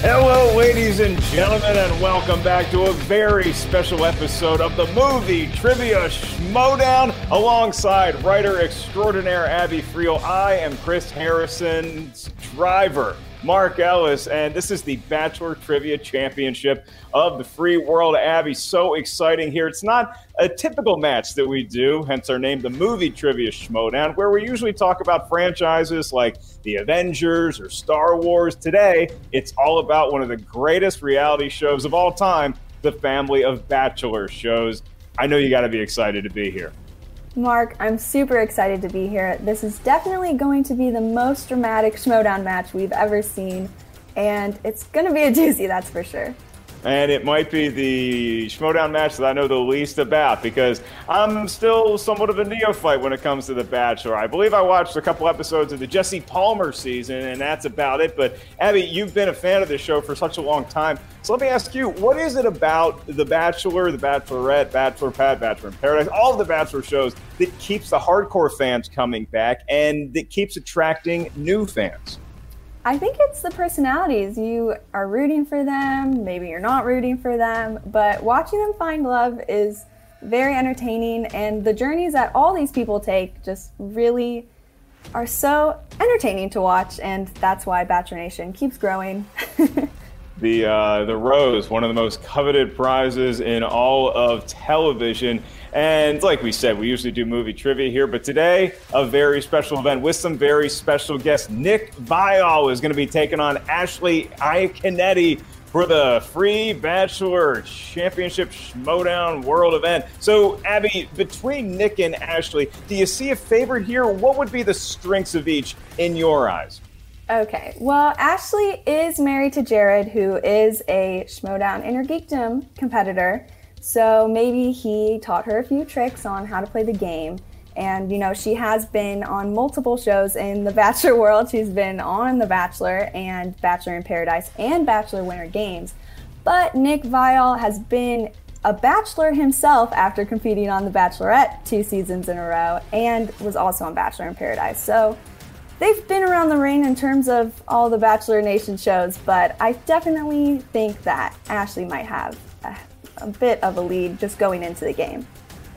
Hello, ladies and gentlemen, and welcome back to a very special episode of the movie Trivia Schmoedown alongside writer extraordinaire Abby Friel. I am Chris Harrison's driver. Mark Ellis, and this is the Bachelor Trivia Championship of the free world. Abby, so exciting here. It's not a typical match that we do, hence our name, the Movie Trivia Schmoedown, where we usually talk about franchises like The Avengers or Star Wars. Today, it's all about one of the greatest reality shows of all time, the family of Bachelor shows. I know you got to be excited to be here. Mark, I'm super excited to be here. This is definitely going to be the most dramatic Schmoedown match we've ever seen, and it's going to be a doozy, that's for sure and it might be the Schmoedown match that I know the least about because I'm still somewhat of a neophyte when it comes to The Bachelor. I believe I watched a couple episodes of the Jesse Palmer season, and that's about it. But Abby, you've been a fan of this show for such a long time. So let me ask you, what is it about The Bachelor, The Bachelorette, Bachelor Pad, Bachelor in Paradise, all of the Bachelor shows that keeps the hardcore fans coming back and that keeps attracting new fans? I think it's the personalities. You are rooting for them, maybe you're not rooting for them, but watching them find love is very entertaining, and the journeys that all these people take just really are so entertaining to watch, and that's why Bachelor Nation keeps growing. the uh, the Rose, one of the most coveted prizes in all of television. And like we said, we usually do movie trivia here, but today, a very special event with some very special guests. Nick Viall is going to be taking on Ashley Iaconetti for the free Bachelor Championship Schmoedown World event. So, Abby, between Nick and Ashley, do you see a favorite here? What would be the strengths of each in your eyes? Okay, well, Ashley is married to Jared, who is a Schmoedown Inner Geekdom competitor. So maybe he taught her a few tricks on how to play the game. And, you know, she has been on multiple shows in the Bachelor world. She's been on The Bachelor and Bachelor in Paradise and Bachelor Winter Games. But Nick Viall has been a bachelor himself after competing on The Bachelorette two seasons in a row and was also on Bachelor in Paradise. So they've been around the ring in terms of all the Bachelor Nation shows, but I definitely think that Ashley might have a bit of a lead just going into the game.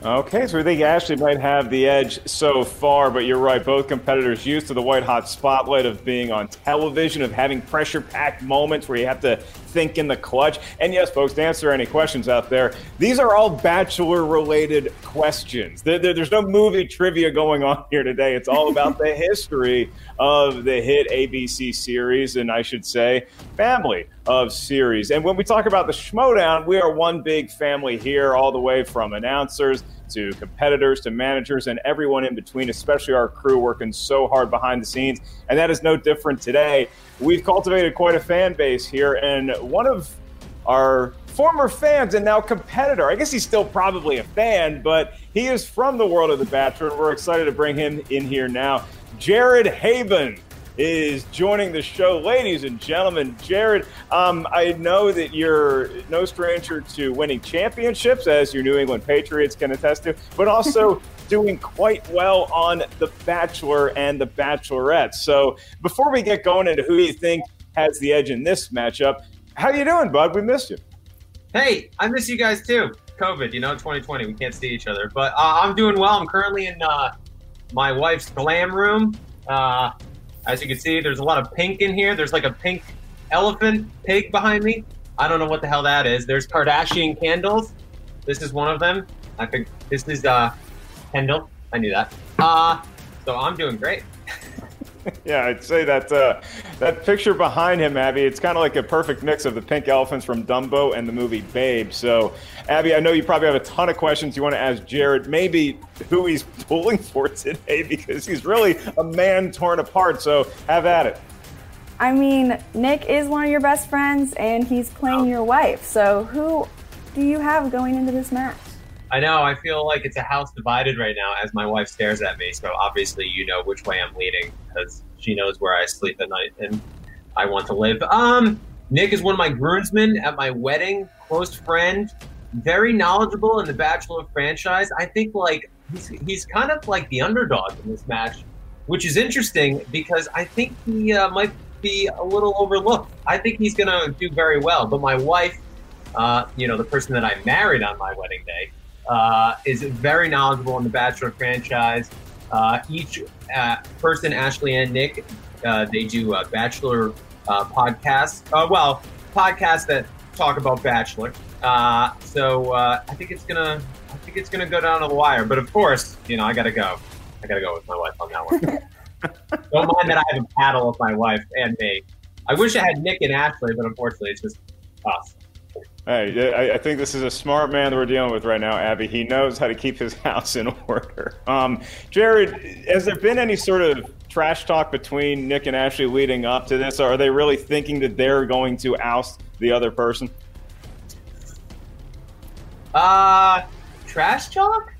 Okay, so we think Ashley might have the edge so far, but you're right. Both competitors used to the white hot spotlight of being on television, of having pressure packed moments where you have to think in the clutch. And yes, folks, to answer any questions out there, these are all Bachelor related questions. there's no movie trivia going on here today. It's all about the history of the hit ABC series, and I should say, family of series. And when we talk about the Schmoedown, we are one big family here, all the way from announcers to competitors to managers and everyone in between, especially our crew working so hard behind the scenes. And that is no different today. We've cultivated quite a fan base here, and one of our former fans and now competitor. I guess he's still probably a fan, but he is from the world of The Bachelor, and we're excited to bring him in here now. Jared Haibon is joining the show. Ladies and gentlemen, Jared, um, I know that you're no stranger to winning championships, as your New England Patriots can attest to, but also doing quite well on The Bachelor and The Bachelorette. So before we get going into who you think has the edge in this matchup, how you doing, bud? We missed you. Hey, I miss you guys too. COVID, you know, 2020, we can't see each other. But uh, I'm doing well. I'm currently in uh, my wife's glam room. Uh, as you can see, there's a lot of pink in here. There's like a pink elephant pig behind me. I don't know what the hell that is. There's Kardashian candles. This is one of them. I think this is uh, Kendall. I knew that. Uh, so I'm doing great. yeah, I'd say that uh, that picture behind him, Abby, it's kind of like a perfect mix of the pink elephants from Dumbo and the movie Babe. So, Abby, I know you probably have a ton of questions you want to ask Jared, maybe who he's pulling for today, because he's really a man torn apart. So, have at it. I mean, Nick is one of your best friends, and he's playing your wife. So, who do you have going into this match? I know. I feel like it's a house divided right now as my wife stares at me. So obviously, you know which way I'm leaning because she knows where I sleep at night and I want to live. Um, Nick is one of my groomsmen at my wedding, close friend, very knowledgeable in the Bachelor franchise. I think like he's, he's kind of like the underdog in this match, which is interesting because I think he uh, might be a little overlooked. I think he's going to do very well. But my wife, uh, you know, the person that I married on my wedding day, uh, is very knowledgeable in the Bachelor franchise. Uh, each uh, person, Ashley and Nick, uh, they do a Bachelor uh, podcasts. Uh, well, podcasts that talk about Bachelor. so I think it's gonna, I think it's gonna go down to the wire. But of course, you know, I gotta go. I gotta go with my wife on that one. Don't mind that I have a paddle with my wife and me. I wish I had Nick and Ashley, but unfortunately, it's just us. Hey, I, I, think this is a smart man that we're dealing with right now, Abby. He knows how to keep his house in order. Um, Jared, has there been any sort of trash talk between Nick and Ashley leading up to this? Or are they really thinking that they're going to oust the other person? Uh, trash talk?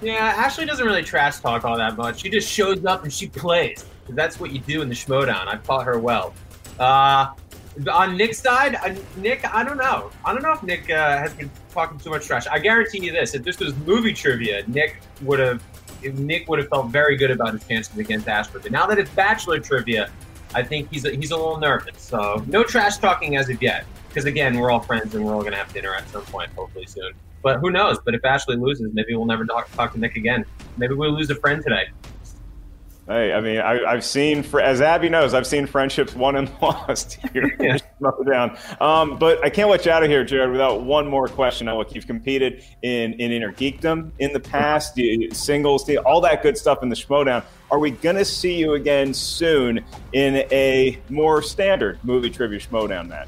Yeah, Ashley doesn't really trash talk all that much. She just shows up and she plays. That's what you do in the Schmoedown. I've taught her well. Uh, on Nick's side, uh, Nick, I don't know. I don't know if Nick uh, has been talking too much trash. I guarantee you this: if this was movie trivia, Nick would have Nick would have felt very good about his chances against Ashford. But now that it's Bachelor trivia, I think he's a, he's a little nervous. So no trash talking as of yet, because again, we're all friends and we're all going to have dinner at some point, hopefully soon. But who knows? But if Ashley loses, maybe we'll never talk, talk to Nick again. Maybe we'll lose a friend today. Hey, I mean, I, have seen, as Abby knows, I've seen friendships won and lost here. yeah. down. Um, but I can't let you out of here, Jared, without one more question. Look, you've competed in, in Inner Geekdom in the past, singles, all that good stuff in the Schmoedown. Are we going to see you again soon in a more standard movie trivia Schmoedown match?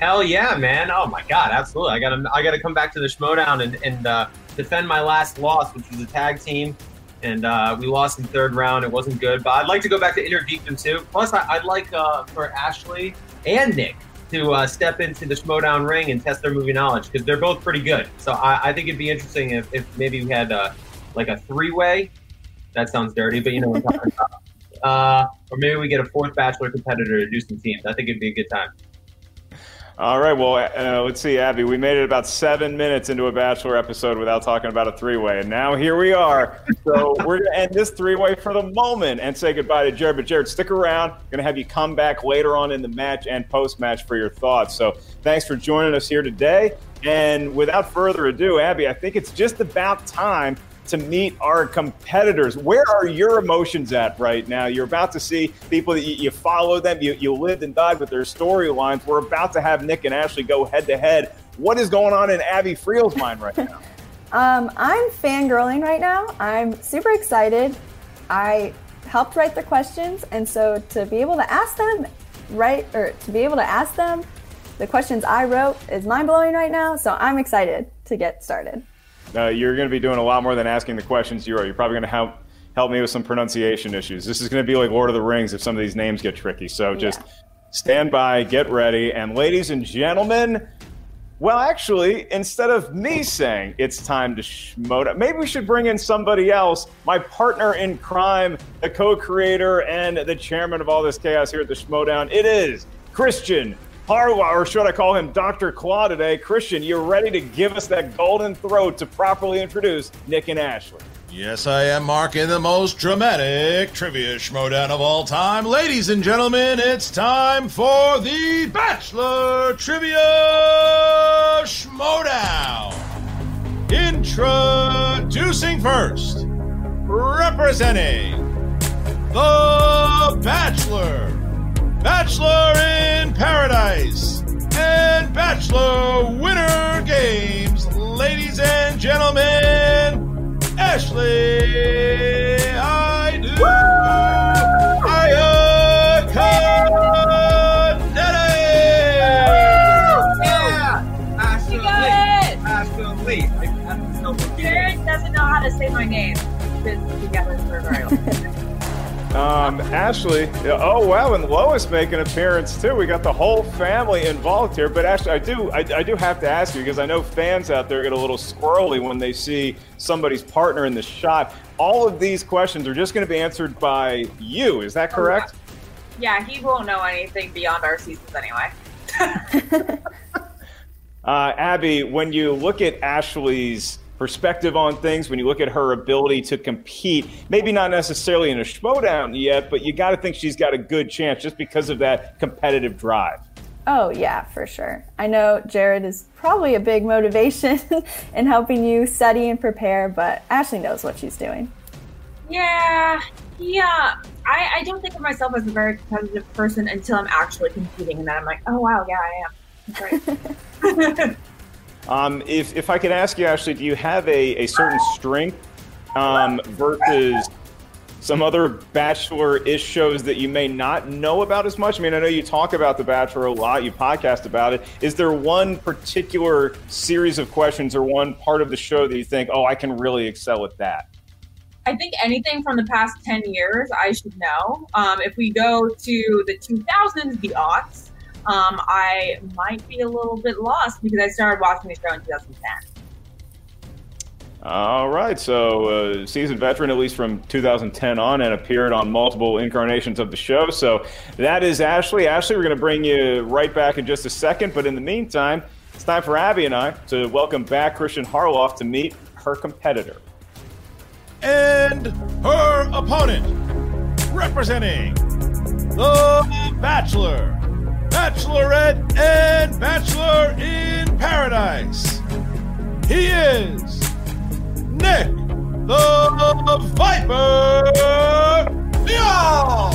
Hell yeah, man! Oh my god, absolutely. I gotta, I gotta come back to the Schmoedown and, and uh, defend my last loss, which was a tag team and uh, we lost in third round. It wasn't good, but I'd like to go back to Inner Geekdom too. Plus, I, would like uh, for Ashley and Nick to uh, step into the Schmoedown ring and test their movie knowledge because they're both pretty good. So I, I, think it'd be interesting if, if maybe we had uh, like a three way. That sounds dirty, but you know what I'm talking about. Uh, or maybe we get a fourth Bachelor competitor to do some teams. I think it'd be a good time. All right. Well, uh, let's see, Abby. We made it about seven minutes into a Bachelor episode without talking about a three way. And now here we are. So we're going to end this three way for the moment and say goodbye to Jared. But Jared, stick around. Going to have you come back later on in the match and post match for your thoughts. So thanks for joining us here today. And without further ado, Abby, I think it's just about time to meet our competitors. Where are your emotions at right now? You're about to see people that you, you follow them, you, you lived and died with their storylines. We're about to have Nick and Ashley go head to head. What is going on in Abby Friel's mind right now? um, I'm fangirling right now. I'm super excited. I helped write the questions, and so to be able to ask them right, or to be able to ask them the questions I wrote is mind blowing right now. So I'm excited to get started. Uh, you're going to be doing a lot more than asking the questions you are. You're probably going to help help me with some pronunciation issues. This is going to be like Lord of the Rings if some of these names get tricky. So just yeah. stand by, get ready, and ladies and gentlemen. Well, actually, instead of me saying it's time to schmoda, maybe we should bring in somebody else. My partner in crime, the co-creator and the chairman of all this chaos here at the Schmoedown. It is Christian Or should I call him Dr. Claw today? Christian, you're ready to give us that golden throat to properly introduce Nick and Ashley. Yes, I am, Mark, in the most dramatic trivia schmoedown of all time. Ladies and gentlemen, it's time for the Bachelor Trivia Schmoedown. Introducing first, representing the Bachelor, Bachelor in Paradise, and Bachelor Winter Games. Ladies and gentlemen, Ashley, I do. I have a Codette! Yeah, absolutely, absolutely. Jared doesn't know how to say my name. Been together for a very long time. Um, Ashley, oh wow, and Lois make an appearance too. We got the whole family involved here. But Ashley, I do, I, I do have to ask you because I know fans out there get a little squirrely when they see somebody's partner in the shot. All of these questions are just going to be answered by you. Is that correct? yeah. yeah, he won't know anything beyond our seasons anyway. uh, Abby, when you look at Ashley's perspective on things, when you look at her ability to compete, maybe not necessarily in a Schmoedown yet, but you got to think she's got a good chance just because of that competitive drive. Oh, yeah, for sure. I know Jared is probably a big motivation in helping you study and prepare, but Ashley knows what she's doing. Yeah, yeah. I, I don't think of myself as a very competitive person until I'm actually competing, and then I'm like, oh, wow, yeah, I am. Right. Um, if, if I could ask you, Ashley, do you have a, a certain strength um, versus some other Bachelor-ish shows that you may not know about as much? I mean, I know you talk about The Bachelor a lot, you podcast about it. Is there one particular series of questions or one part of the show that you think, oh, I can really excel at that? I think anything from the past 10 years, I should know. Um, if we go to the 2000s, the aughts, um, I might be a little bit lost because I started watching the show in 2010. All right, so uh, seasoned veteran, at least from 2010 on, and appeared on multiple incarnations of the show. So that is Ashley. Ashley, we're going to bring you right back in just a second, but in the meantime, it's time for Abby and I to welcome back Christian Harloff to meet her competitor. And her opponent, representing the Bachelor Bachelorette and Bachelor in Paradise. He is Nick the Viper Leon.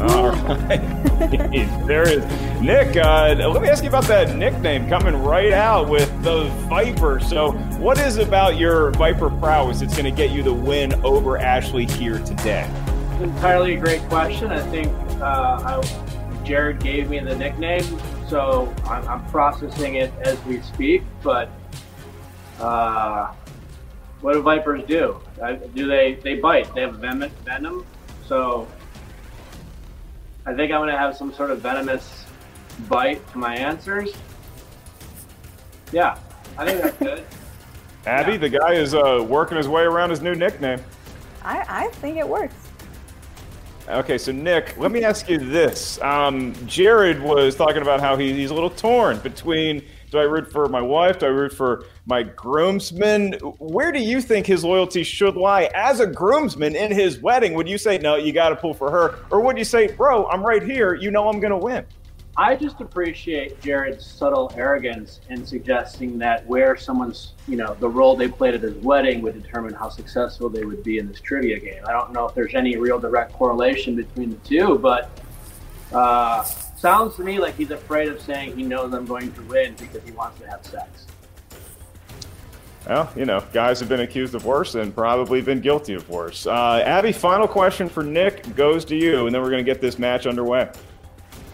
All right. there is Nick. Uh, let me ask you about that nickname coming right out with the Viper. So, what is about your Viper prowess that's going to get you the win over Ashley here today? Entirely a great question. I think uh, I Jared gave me the nickname, so I'm, I'm processing it as we speak. But uh, what do vipers do? do they they bite? They have venom, venom. So I think I'm gonna have some sort of venomous bite to my answers. Yeah, I think that's good. Abby, yeah. the guy is uh, working his way around his new nickname. I, I think it works. Okay, so Nick, let me ask you this. Um, Jared was talking about how he, he's a little torn between do I root for my wife? Do I root for my groomsman? Where do you think his loyalty should lie as a groomsman in his wedding? Would you say, no, you got to pull for her? Or would you say, bro, I'm right here. You know I'm going to win? I just appreciate Jared's subtle arrogance in suggesting that where someone's, you know, the role they played at his wedding would determine how successful they would be in this trivia game. I don't know if there's any real direct correlation between the two, but uh, sounds to me like he's afraid of saying he knows I'm going to win because he wants to have sex. Well, you know, guys have been accused of worse and probably been guilty of worse. Uh, Abby, final question for Nick goes to you, and then we're going to get this match underway.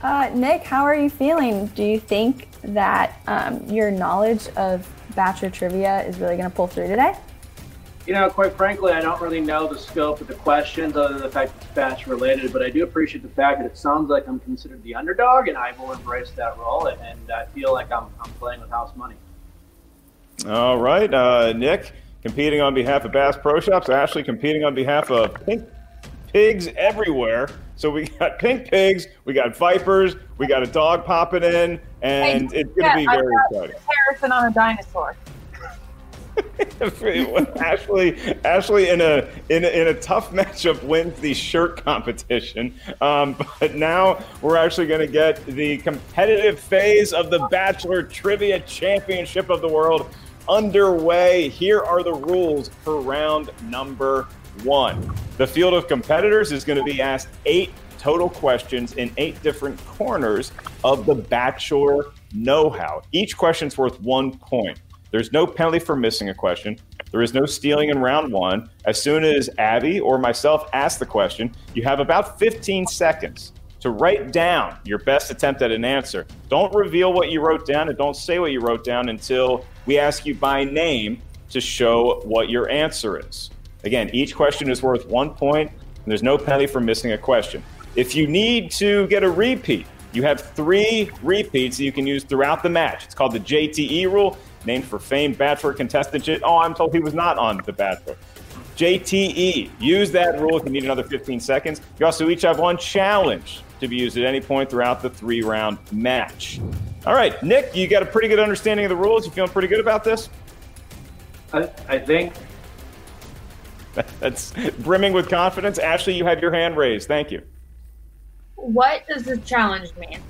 Uh, Nick, how are you feeling? Do you think that um, your knowledge of Bachelor trivia is really going to pull through today? You know, quite frankly, I don't really know the scope of the questions other than the fact it's batch related, but I do appreciate the fact that it sounds like I'm considered the underdog and I will embrace that role and, and I feel like I'm, I'm playing with house money. All right, uh, Nick competing on behalf of Bass Pro Shops. Ashley competing on behalf of Pink Pigs Everywhere. So we got pink pigs, we got vipers, we got a dog popping in, and it's going to be very exciting. Harrison on a dinosaur. Ashley, Ashley, in a, in a in a tough matchup, wins the shirt competition. Um, but now we're actually going to get the competitive phase of the Bachelor Trivia Championship of the World underway. Here are the rules for round number one. The field of competitors is going to be asked eight total questions in eight different corners of the Bachelor know how. Each question's worth one point. There's no penalty for missing a question. There is no stealing in round one. As soon as Abby or myself ask the question, you have about 15 seconds to write down your best attempt at an answer. Don't reveal what you wrote down and don't say what you wrote down until we ask you by name to show what your answer is. Again, each question is worth one point, and there's no penalty for missing a question. If you need to get a repeat, you have three repeats that you can use throughout the match. It's called the JTE rule, named for famed Bachelor contestant. Oh, I'm told he was not on The Bachelor. JTE. Use that rule if you need another 15 seconds. You also each have one challenge to be used at any point throughout the three round match. All right, Nick, you got a pretty good understanding of the rules. You feeling pretty good about this? I, I think That's brimming with confidence. Ashley, you have your hand raised. Thank you. What does this challenge mean?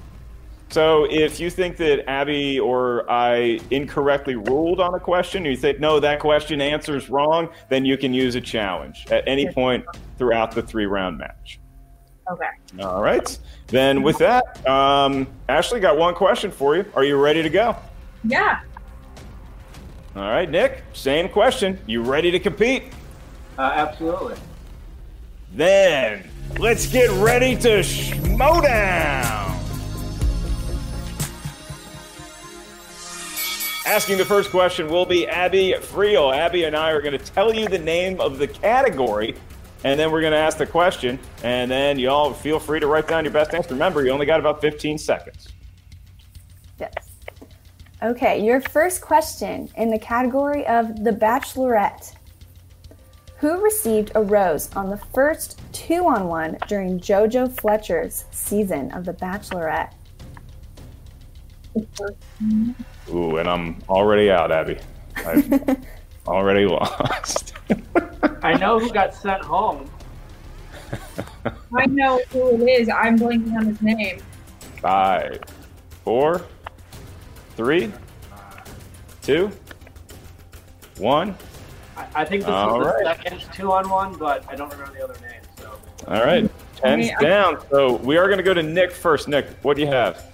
So, if you think that Abby or I incorrectly ruled on a question, or you think, no, that question answers wrong, then you can use a challenge at any point throughout the three round match. Okay. All right. Then, with that, um, Ashley got one question for you. Are you ready to go? Yeah. All right, Nick, same question. You ready to compete? Uh, absolutely. Then let's get ready to schmodown. Asking the first question will be Abby Friel. Abby and I are going to tell you the name of the category, and then we're going to ask the question, and then y'all feel free to write down your best answer. Remember, you only got about 15 seconds. Yes. Okay, your first question in the category of The Bachelorette. Who received a rose on the first two on one during JoJo Fletcher's season of The Bachelorette? Ooh, and I'm already out, Abby. I've already lost. I know who got sent home. I know who it is. I'm blanking on his name. Five, four, three, two, one. I, I think this All was the right. second two on one, but I don't remember the other name. So All right, ten's I- down. So we are going to go to Nick first. Nick, what do you have?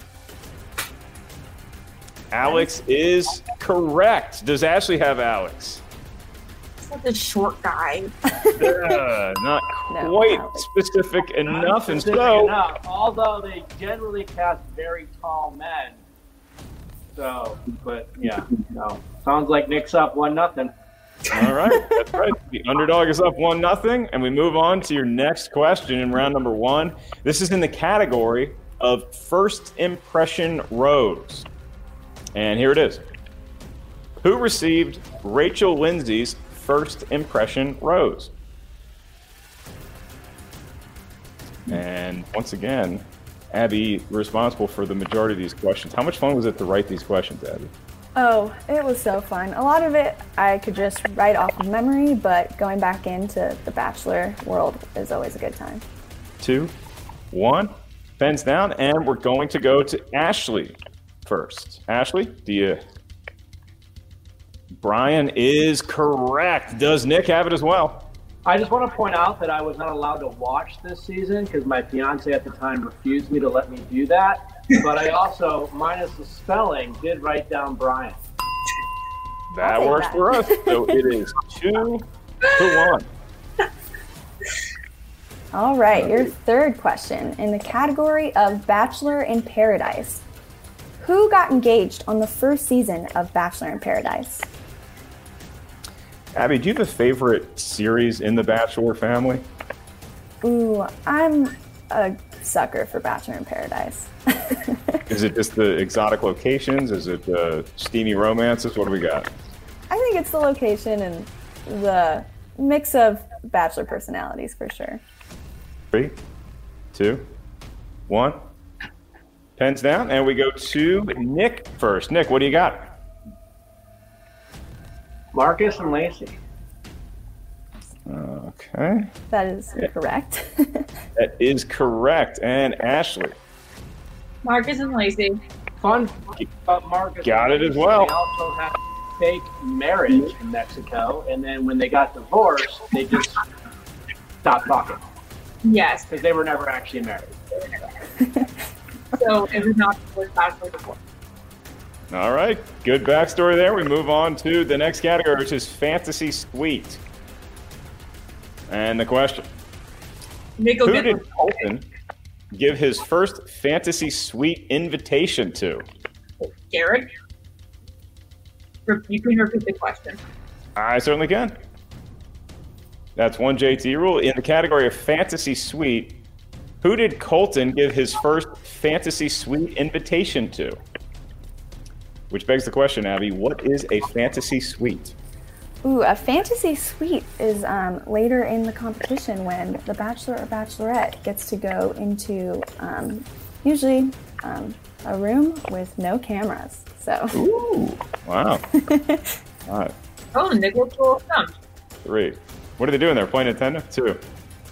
Alex is correct. Does Ashley have Alex? Such a short guy. Uh, not No, quite Alex. specific enough, and Specific so enough, although they generally cast very tall men. So, but yeah, no. Sounds like Nick's up one nothing. All right, that's right. The underdog is up one nothing, and we move on to your next question in round number one. This is in the category of first impression rose, and here it is. Who received Rachel Lindsay's first impression rose? And once again, Abby responsible for the majority of these questions. How much fun was it to write these questions, Abby? Oh, it was so fun. A lot of it I could just write off of memory, but going back into the Bachelor world is always a good time. two, one. Pens down, and we're going to go to Ashley first. Ashley, do you? Bryan is correct. Does Nick have it as well? I just want to point out that I was not allowed to watch this season because my fiance at the time refused me to let me do that. But I also, minus the spelling, did write down Bryan. That works that. for us. So it is two to one. All right, your third question in the category of Bachelor in Paradise. Who got engaged on the first season of Bachelor in Paradise? Abby, do you have a favorite series in the Bachelor family? Ooh, I'm a sucker for Bachelor in Paradise. Is it just the exotic locations? Is it the steamy romances? What do we got? I think it's the location and the mix of Bachelor personalities for sure. Three, two, one. Pens down, and we go to Nick first. Nick, what do you got? Marcus and Lacy. Okay, That is correct. that is correct. And Ashley, Marcus and Lacy. Fun about Marcus. Got it as well. They also had fake marriage in Mexico, and then when they got divorced, they just stopped talking Yes. because they were never actually married. So it was not the first Bachelor before. all right, good backstory there. We move on to the next category, which is fantasy suite. And the question: Who did Colton give his first fantasy suite invitation to? Re- You can repeat the question. I certainly can. That's one JT rule. In the category of fantasy suite, who did Colton give his first fantasy suite invitation to? Which begs the question, Abby, what is a fantasy suite? Ooh, a fantasy suite is um, later in the competition when the Bachelor or Bachelorette gets to go into um, usually um, a room with no cameras. So Ooh, wow. All right, Oh, Nick looks a three. What are they doing there? Playing Nintendo? Two,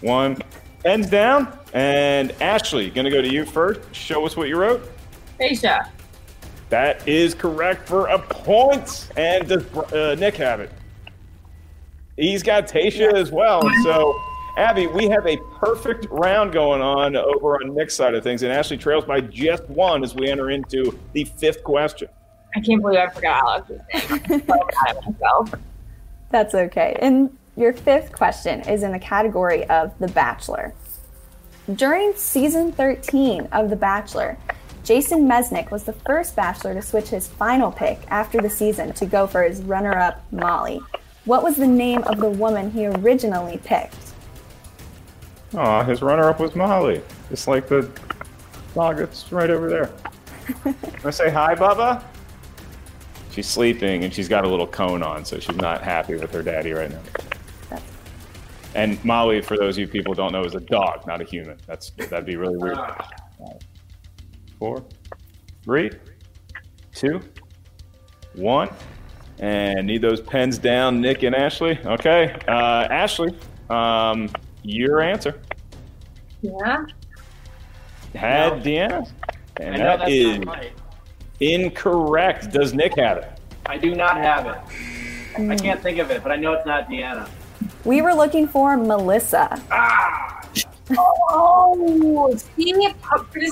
one. Ends down. And Ashley, gonna go to you first. Show us what you wrote. Tayshia. That is correct for a point. And does uh, Nick have it? He's got Tayshia as well. So, Abby, we have a perfect round going on over on Nick's side of things. And Ashley trails by just one as we enter into the fifth question. I can't believe I forgot Alex's name. I'm so mad at myself. that's okay. And your fifth question is in the category of The Bachelor. During season 13 of The Bachelor, Jason Mesnick was the first Bachelor to switch his final pick after the season to go for his runner up, Molly. What was the name of the woman he originally picked? Aw, his runner up was Molly. It's like the dog that's right over there. Wanna say hi, Bubba? She's sleeping and she's got a little cone on, so she's not happy with her daddy right now. And Molly, for those of you people who don't know, is a dog, not a human. That's that'd be really weird. Four, three, two, one, and need those pens down, Nick and Ashley. Okay, uh, Ashley, um, your answer Yeah. had No. Deanna, and I know that's is not right. incorrect. Does Nick have it? I do not have it. I can't think of it, but I know it's not Deanna. We were looking for Melissa. Ah! Oh, see, this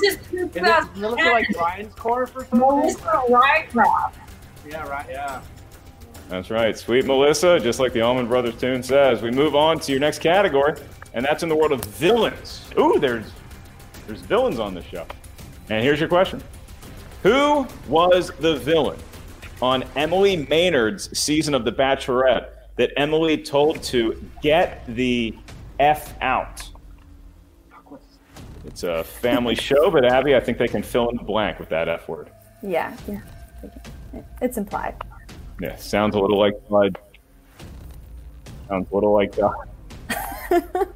is Is it, does it look 2010. like Brian's corp or something? Melissa Rycroft. Yeah, right, yeah. That's right, sweet Melissa. Just like the Allman Brothers tune says, we move on to your next category, and that's in the world of villains. Ooh, there's there's villains on the show. And here's your question: Who was the villain on Emily Maynard's season of The Bachelorette that Emily told to get the f out? It's a family show, but Abby, I think they can fill in the blank with that f word. Yeah, yeah. It's implied. Yeah, sounds a little like blood. Sounds a little like God.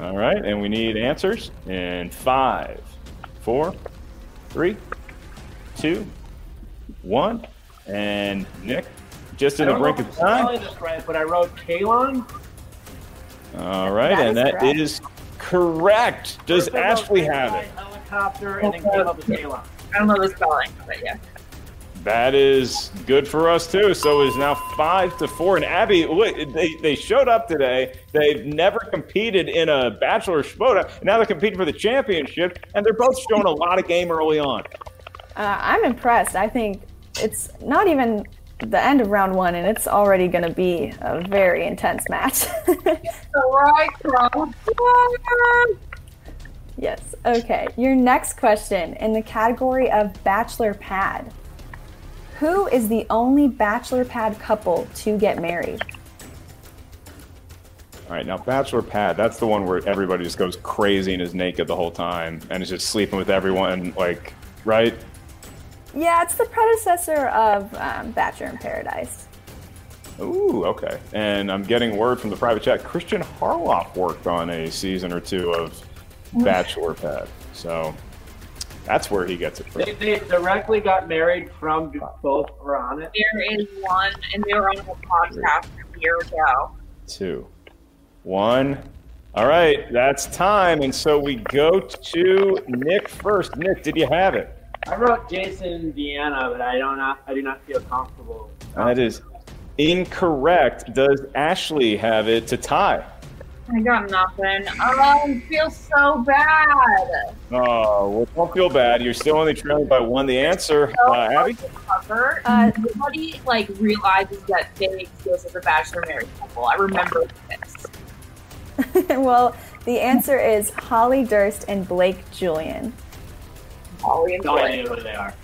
All right, and we need answers in five, four, three, two, one, and Nick, just I in the don't brink of time. spelling this right, but I wrote Kalon. All right, That and is that correct. is correct. Does First Ashley have it? Helicopter, and then came up with Kalon. I don't know the spelling, but yeah. That is good for us too. So it is now five to four. And Abby, look, they, they showed up today. They've never competed in a bachelor shmoda. Now they're competing for the championship, and they're both showing a lot of game early on. Uh, I'm impressed. I think it's not even the end of round one, and it's already going to be a very intense match. right from yes. Okay. Your next question in the category of bachelor pad. Who is the only bachelor pad couple to get married? All right, now Bachelor Pad, that's the one where everybody just goes crazy and is naked the whole time and is just sleeping with everyone, like, right? Yeah, it's the predecessor of um, Bachelor in Paradise. Ooh, okay. And I'm getting word from the private chat. Christian Harloff worked on a season or two of Bachelor Pad, so that's where he gets it from. They, they directly got married from both were on it. There is one, and they were on a podcast a year ago. Two, one. All right, that's time, and so we go to Nick first. Nick, did you have it? I wrote Jason Deanna, but I don't. Not, I do not feel comfortable. That is incorrect. Does Ashley have it to tie? I got nothing. Oh, I feel so bad. Oh, well, don't feel bad. You're still only trailing by one. The answer, So, uh, Abby? cover, Uh, nobody like realizes that they exist as a bachelor married couple. I remember this. well, the answer is Holly Durst and Blake Julian. Holly and No Blake. idea who they are.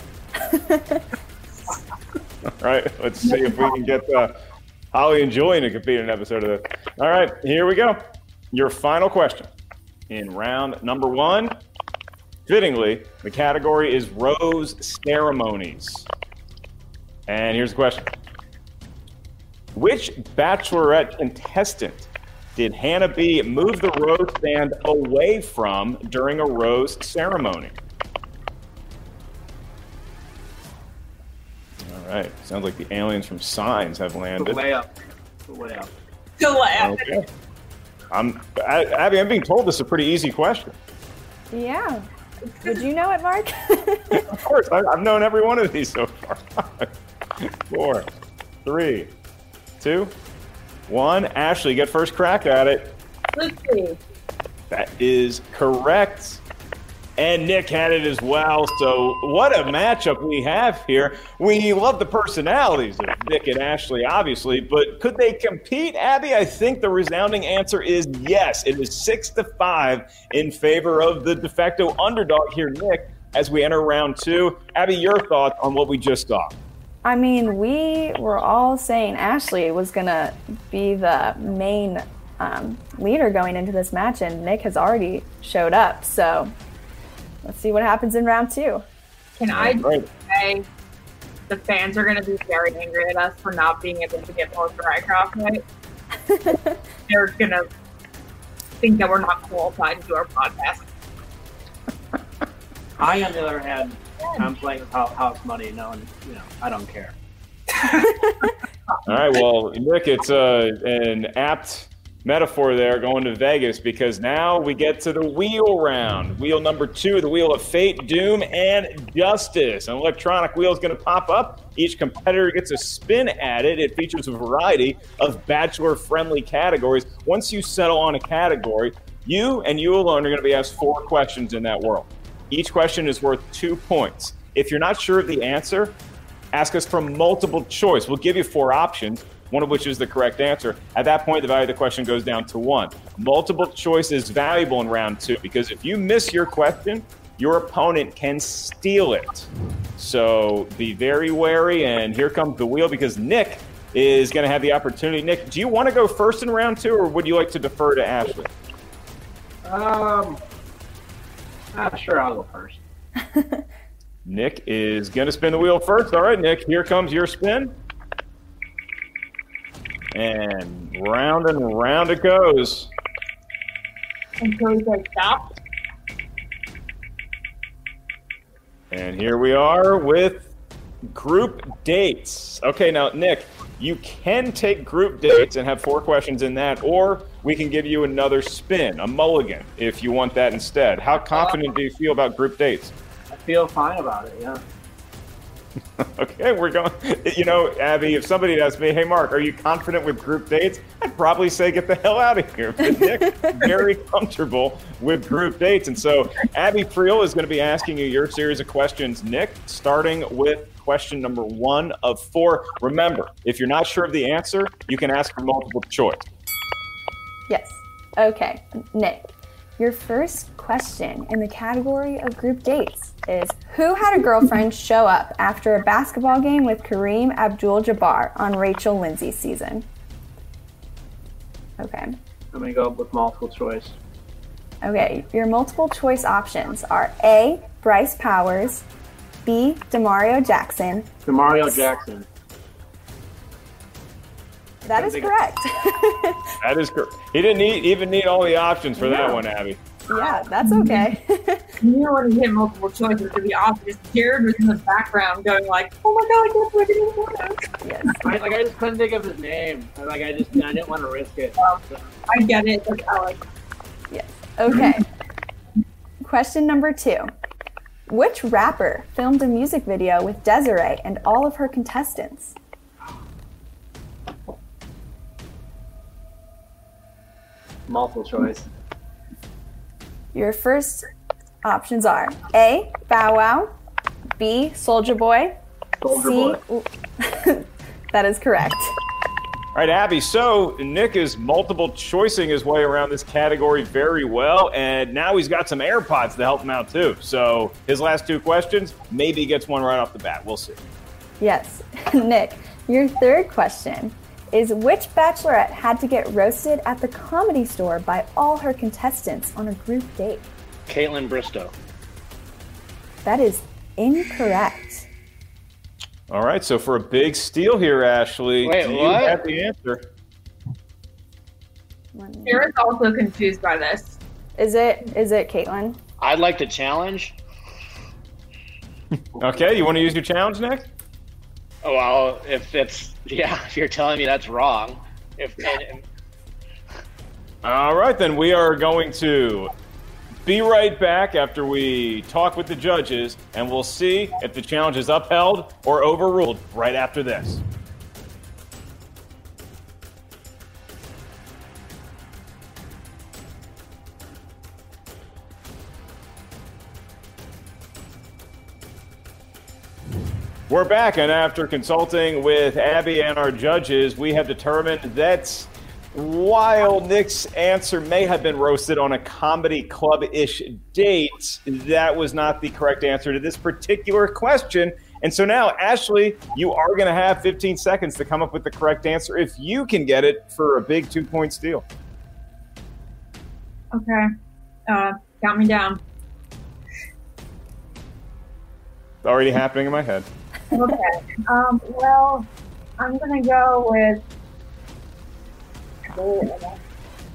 All right, let's see if we can get uh, Holly and Julian to compete in an episode of this. All right, here we go. Your final question in round number one. Fittingly, the category is rose ceremonies. And here's the question Which bachelorette contestant did Hannah B move the rose stand away from during a rose ceremony? All right, sounds like the aliens from Signs have The landed. way up. The way up. Still laugh. Okay. I'm, I, Abby, I'm being told this is a pretty easy question. Yeah. Would you know it, Mark? Of course, I, I've known every one of these so far. Four, three, two, one. Ashley, get first crack at it. Let's see. That is correct. And Nick had it as well. So, what a matchup we have here. We love the personalities of Nick and Ashley, obviously, but could they compete, Abby? I think the resounding answer is yes. It is six to five in favor of the de facto underdog here, Nick, as we enter round two. Abby, your thoughts on what we just saw? I mean, we were all saying Ashley was going to be the main um, leader going into this match, and Nick has already showed up. So let's see what happens in round two. Can I just say the fans are going to be very angry at us for not being able to get Melissa Rycroft right? They're going to think that we're not qualified to do our podcast. I, on the other hand, I'm playing with house money. No, and you know, I don't care. All right, well, Nick, it's uh, an apt metaphor there going to Vegas because now we get to the wheel round. Wheel number two, the wheel of fate, doom, and justice. An electronic wheel is going to pop up. Each competitor gets a spin at it. It features a variety of bachelor friendly categories. Once you settle on a category, you and you alone are going to be asked four questions in that world. Each question is worth two points. If you're not sure of the answer, ask us for multiple choice. We'll give you four options, one of which is the correct answer. At that point, the value of the question goes down to one. Multiple choice is valuable in round two because if you miss your question, your opponent can steal it. So be very wary. And here comes the wheel because Nick is going to have the opportunity. Nick, do you want to go first in round two, or would you like to defer to Ashley? Um, ah, sure, I'll go first. Nick is going to spin the wheel first. All right, Nick, here comes your spin. And round and round it goes. Until he says stop. And here we are with group dates. Okay, now, Nick, you can take group dates and have four questions in that, or we can give you another spin, a mulligan, if you want that instead. How confident do you feel about group dates? I feel fine about it. Yeah. Okay, we're going. You know, Abby, if somebody asked me, hey, Mark, are you confident with group dates? I'd probably say, get the hell out of here. But Nick, very comfortable with group dates. And so, Abby Friel is going to be asking you your series of questions, Nick, starting with question number one of four. Remember, if you're not sure of the answer, you can ask for multiple choice. Yes. Okay, Nick. Your first question in the category of group dates is Who had a girlfriend show up after a basketball game with Kareem Abdul Jabbar on Rachel Lindsay's season? Okay. I'm gonna go with multiple choice. Okay, your multiple choice options are A. Bryce Powers, B. Demario Jackson. Demario Jackson. That is correct. That is correct. He didn't need, even need all the options for that one, Abby. yeah, that's okay. You know when you hit multiple choices, to be obvious. Jared was in the background going like, "Oh my god, I can't believe it anymore." yes. I, like I just couldn't think of his name. Like I just I didn't want to risk it. I get it. Uh, like, Alex. Yes. Okay. Question number two. Which rapper filmed a music video with Desiree and all of her contestants? Multiple choice. Your first options are A. Bow Wow, B. Soulja Boy, Soldier C. that is correct. All right, Abby. So Nick is multiple choicing his way around this category very well, and now he's got some AirPods to help him out too. So his last two questions, maybe he gets one right off the bat. We'll see. Yes. Nick, your third question is which bachelorette had to get roasted at the comedy store by all her contestants on a group date? Kaitlyn Bristowe. That is incorrect. All right. So for a big steal here, Ashley, Wait, do you what? have the answer? Jared's also confused by this. Is it is it Kaitlyn? I'd like to challenge. Okay. You want to use your challenge, Nick? Well, if it's yeah, if you're telling me that's wrong, if and, All right, then we are going to be right back after we talk with the judges, and we'll see if the challenge is upheld or overruled right after this. We're back, and after consulting with Abby and our judges, we have determined that while Nick's answer may have been roasted on a comedy club ish date, that was not the correct answer to this particular question. And so now, Ashley, you are going to have 15 seconds to come up with the correct answer if you can get it for a big two point steal. Okay. Uh, count me down. It's already happening in my head. Okay. Um, well, I'm gonna go with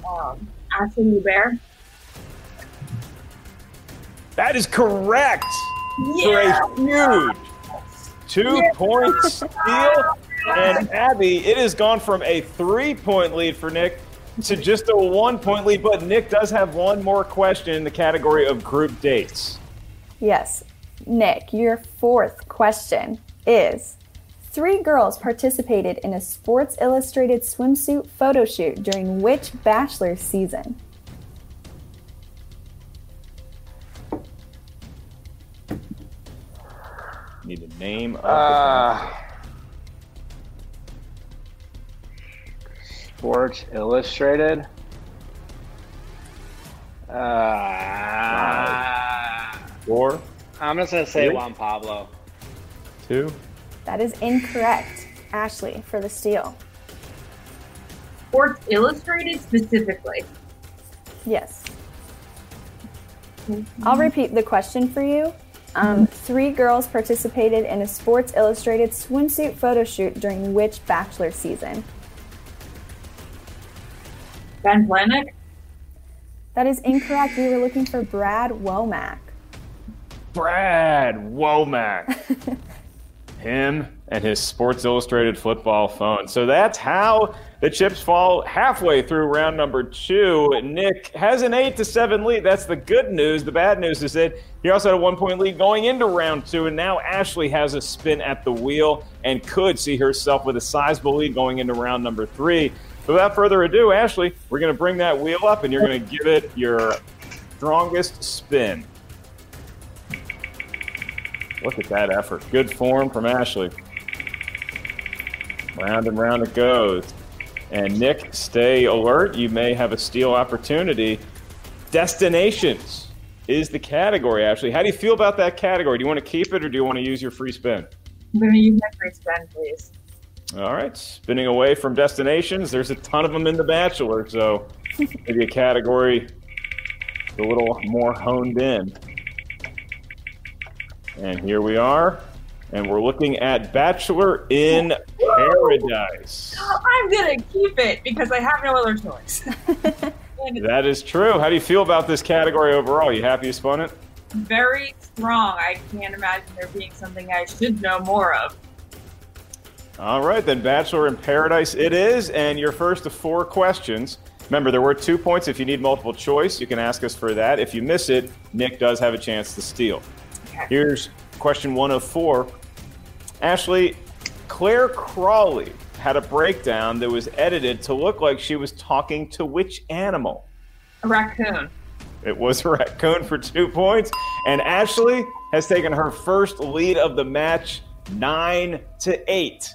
um, Ashley Bear. That is correct for a huge two point steal. And Abby, it has gone from a three point lead for Nick to just a one point lead. But Nick does have one more question in the category of group dates. Yes. Nick, your fourth question is Three girls participated in a Sports Illustrated swimsuit photo shoot during which Bachelor season? Need the name of uh, Sports Illustrated. Uh, four, I'm just gonna say Three? Juan Pablo. two. That is incorrect, Ashley, for the steal. Sports Illustrated specifically. Yes. I'll repeat the question for you. Um, three girls participated in a Sports Illustrated swimsuit photo shoot during which Bachelor season? Ben Flajnik. That is incorrect. We were looking for Brad Womack. Brad Womack. Him and his Sports Illustrated football phone. So that's how the chips fall halfway through round number two. Nick has an eight to seven lead. That's the good news. The bad news is that he also had a one point lead going into round two, and now Ashley has a spin at the wheel and could see herself with a sizable lead going into round number three. So without further ado, Ashley, we're going to bring that wheel up and you're going to give it your strongest spin. Look at that effort. Good form from Ashley. Round and round it goes. And Nick, stay alert. You may have a steal opportunity. Destinations is the category, Ashley. How do you feel about that category? Do you want to keep it or do you want to use your free spin? I'm going to use my free spin, please. All right, spinning away from destinations. There's a ton of them in The Bachelor, so maybe a category a little more honed in. And here we are, and we're looking at Bachelor in Paradise. I'm going to keep it because I have no other choice. That is true. How do you feel about this category overall? You happy you spun it? Very strong. I can't imagine there being something I should know more of. All right, then Bachelor in Paradise it is, and your first of four questions. Remember, there were two points. If you need multiple choice, you can ask us for that. If you miss it, Nick does have a chance to steal. Here's question one of four. Ashley, Clare Crawley had a breakdown that was edited to look like she was talking to which animal? A raccoon. It was a raccoon for two points. And Ashley has taken her first lead of the match, nine to eight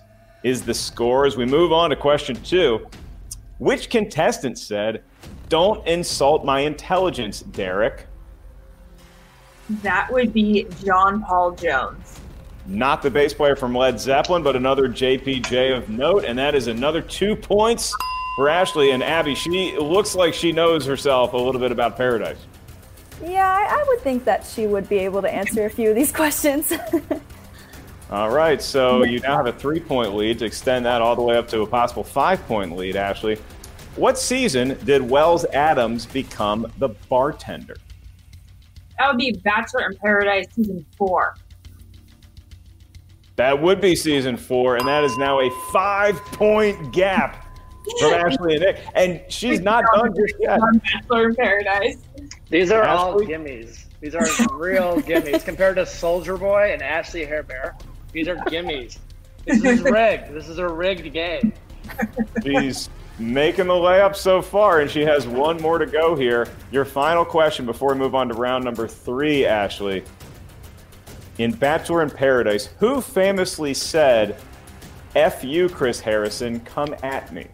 is the score. As we move on to question two, which contestant said, Don't insult my intelligence, Derek? That would be John Paul Jones. Not the bass player from Led Zeppelin, but another JPJ of note, and that is another two points for Ashley and Abby. She looks like she knows herself a little bit about Paradise. Yeah, I, I would think that she would be able to answer a few of these questions. All right, so you now have a three point lead to extend that all the way up to a possible five point lead, Ashley. What season did Wells Adams become the bartender? That would be Bachelor in Paradise season four. That would be season four, and that is now a five point gap from Ashley and Nick. And she's not done just yet. Bachelor in Paradise. These are all gimmies. These are real gimmies compared to Soulja Boy and Ashley Hairbear. These are gimmies. This is rigged. This is a rigged game. She's making the layup so far, and she has one more to go here. Your final question before we move on to round number three, Ashley. In Bachelor in Paradise, who famously said, F you, Chris Harrison, come at me?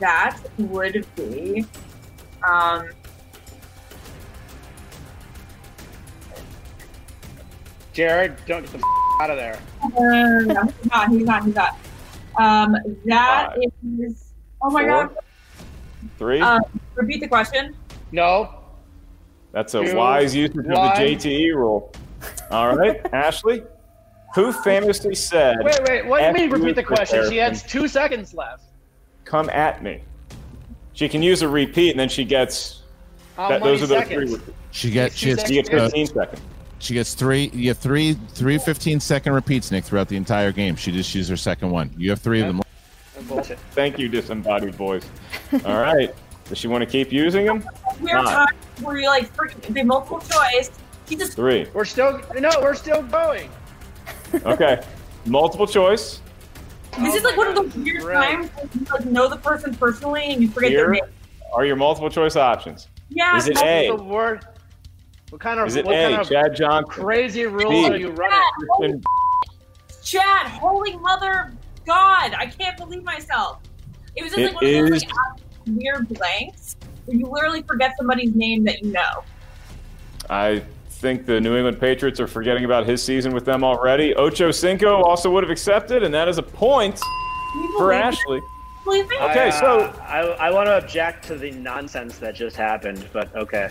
That would be. Um, Jared, don't get the f- out of there. no, he's not. He's not. He's not. Um, that Five. is. Oh my Four. god. Three? Um, repeat the question. No. That's a two, wise usage of the. JTE rule. All right, Ashley, who famously said, Wait, wait. What do you mean repeat the question? She has two seconds left. come at me? She can use a repeat, and then she gets. How that, those are those seconds? three. She gets she gets, You get uh, 15 seconds. She gets three you have three three 15 second repeats Nick throughout the entire game. She just used her second one. You have three of them. Bullshit. Thank you, disembodied voice. All right. Does she want to keep using them? Weird Five. time where you like freaking the multiple choice. He just Three. We're still no. We're still going. Okay. Multiple choice. this is like one of those oh weird Right. times where you like know the person personally and you forget Here their name. are your multiple choice options. Yeah. Is it A? The word. What kind of Is it what A, kind of Chad John, crazy rules are you running? Kristen Chad, holy mother God, I can't believe myself. It was just It like one of those like, weird blanks where you literally forget somebody's name that you know. I think the New England Patriots are forgetting about his season with them already. Ocho Cinco also would have accepted, and that is a point for? Ashley. Believe it? Okay, I, so- uh, I, I want to object to the nonsense that just happened, but okay.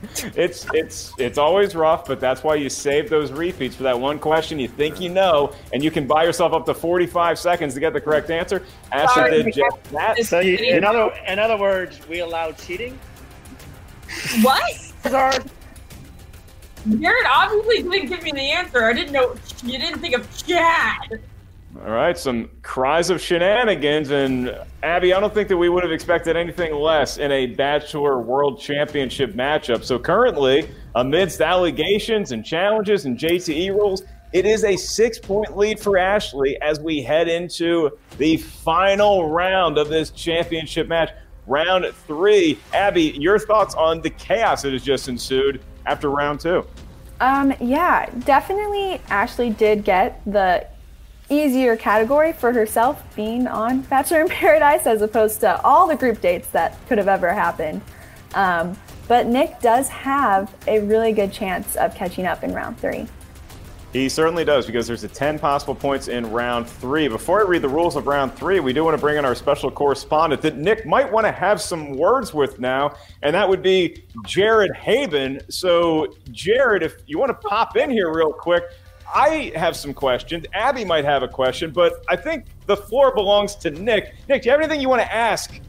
It's it's it's always rough, but that's why you save those repeats for that one question you think you know, and you can buy yourself up to 45 seconds to get the correct answer. Ashley did just that. So you, In other in other words, we allow cheating. What? Sorry. Jared obviously didn't give me the answer. I didn't know you didn't think of Chad. All right, some cries of shenanigans, and Abby, I don't think that we would have expected anything less in a Bachelor World Championship matchup. So currently, amidst allegations and challenges and JTE rules, it is a six-point lead for Ashley as we head into the final round of this championship match, round three. Abby, your thoughts on the chaos that has just ensued after round two? Um, yeah, definitely Ashley did get the easier category for herself being on Bachelor in Paradise as opposed to all the group dates that could have ever happened. Um, but Nick does have a really good chance of catching up in round three. He certainly does because there's a 10 possible points in round three. Before I read the rules of round three, we do want to bring in our special correspondent that Nick might want to have some words with now, and that would be Jared Haibon. So, Jared, if you want to pop in here real quick, I have some questions. Abby might have a question, but I think the floor belongs to Nick. Nick, do you have anything you want to ask